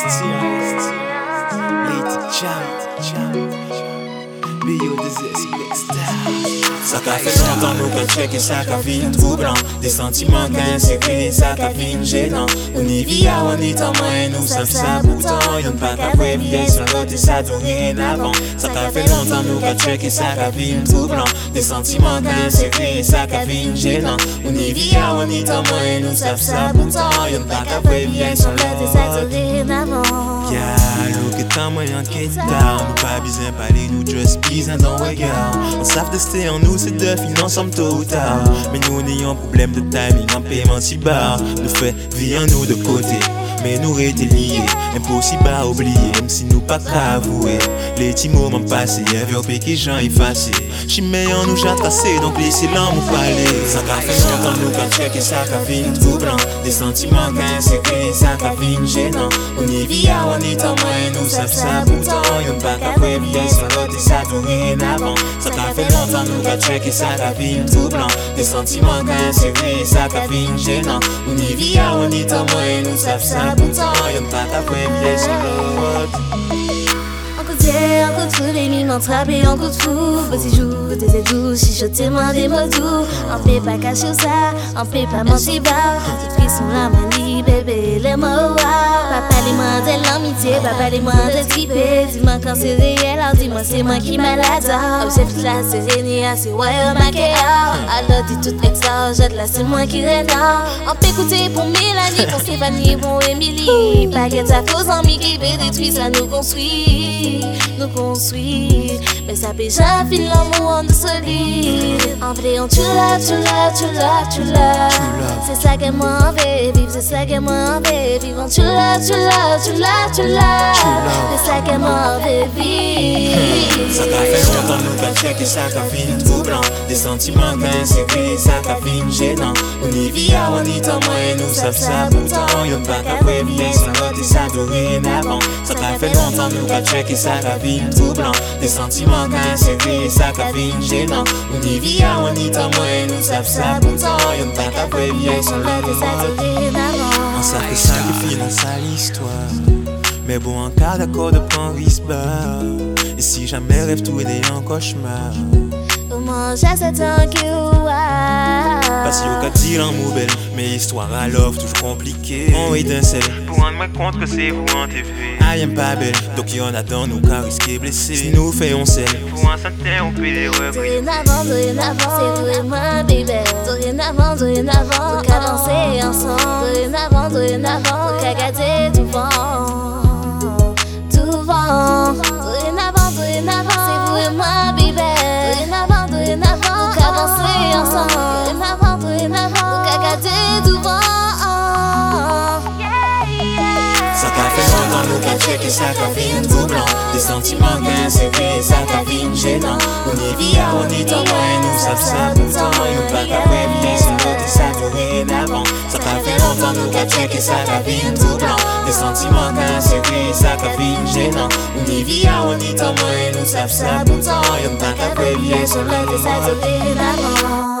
Late chant, chant. Ça qu'a fait longtemps nous qu'a checké ça qu'a vin troublant Des sentiments qu'a insécuré ça qu'a vin gênant On y vit à on est en nous savent ça pourtant Y'en pas qu'à prévier sur l'autre et ça tout rien avant. Ça qu'a fait longtemps nous qu'a checké ça qu'a vin troublant Des sentiments qu'a insécuré ça qu'a vin gênant On y vit à on est en nous savent ça pourtant Y'en pas qu'à prévier sur l'autre et ça tout rien avant Time when get down Nous pas besoin parler, nous just besoin d'en regard. On savent de stay en nous, c'est de finance ensemble tôt ou tard. Mais nous n'ayons problème de timing, en paiement si bas. Nous fait vie en nous de côté mais nous rester liés, impossible à oublier, même si nous pas qu'à avouer. Les petits moments passés, enveloppés qui j'en effacé. J'suis meilleur nous j'ai tracé, donc laissez l'amour parler. Ça qu'a fait longtemps nous qu'a checké, ça qu'a fait troublant. Des sentiments qu'a insécuré, ça qu'a fait gênant. On y vit à on est en moins, nous savons ça pourtant. Y'en pas qu'à prévenir, sur l'autre et ça tout rien avant. Ça qu'a fait longtemps nous qu'a checké, ça qu'a fait troublant. Des sentiments qu'a insécuré, ça qu'a fait gênant. On y vit à on est en moins, nous savons ça pourtant Y'en pas qu'à prévenir, sur l'autre un coup de fou, les mimes m'entraper en coup de fou. Petit jour, des doux, chichoter moi des mots doux. On fait pas cacher ça, on fait pas mentir bas. Toute frisson la manie, bébé, les mots Papa, les de l'amitié, papa, les de triper. Dis-moi quand c'est réel, alors dis-moi c'est moi qui malade. Objectif là, c'est réuni, c'est ouais, ma Alors dis tout extra, jette là, c'est moi qui rêve. On peut écouter pour Mélanie, pour Stéphanie, pour Émilie. Baguette à faux amis qui veut détruire, ça nous construit nous construit. Mais ça peut jamais l'amour en solide. En vrai, on tu l'as, tu l'as, tu l'as, tu l'as. C'est ça que moi veut vivre, c'est ça que moi veut vivre. Tu l'as, tu l'as, tu l'as, tu l'as. C'est ça que moi veux vivre. Ça t'a fait longtemps nous qu'a checké, ça qu'a fini troublant. Des sentiments qu'a insécuré, ça qu'a fini gênant. On y vit on y et nous savons ça pourtant. Y'en pas qu'à prévenir, ça va et ça dorénavant. Ça t'a fait longtemps nous qu'a checké, ça qu'a vin troublant Des sentiments qu'a insécuré, ça qu'a vin gênant On y vit on y et nous savons ça pourtant Y'en pas qu'à prévenir, sur l'autre et ça. On savait sacrifier dans sa histoire mais bon, en cas d'accord de prendre risque bas. Et si jamais rêve tout est un cauchemar. Comment j'essaie de Parce qu'il y a dire en belle mais histoire à l'offre toujours compliquée. On étincelle pour rendre compte que c'est vous en TV. Ah, y'aime pas belle, donc y'en a dans nous qu'à risquer blessé. Si nous faisons celle, pour un santé, on peut les repris. Dorénavant, dorénavant, c'est vous et moi, baby. Dorénavant, dorénavant, on avancer ensemble. Dorénavant, dorénavant, on garder. Checker ça qu'a fait troublant Des sentiments qu'insécurés, ça qu'a fait gênant On vit à on est en loin, nous savons ça pourtant Y'en pas qu'à prévenir, sur l'autre ça dorénavant Ça qu'a fait longtemps, nous qu'a checké ça qu'a fait troublant Des sentiments qu'insécurés, ça qu'a fait gênant On vit à on est en loin, nous savons ça pourtant Y'en pas qu'à prévenir, sur l'autre ça dorénavant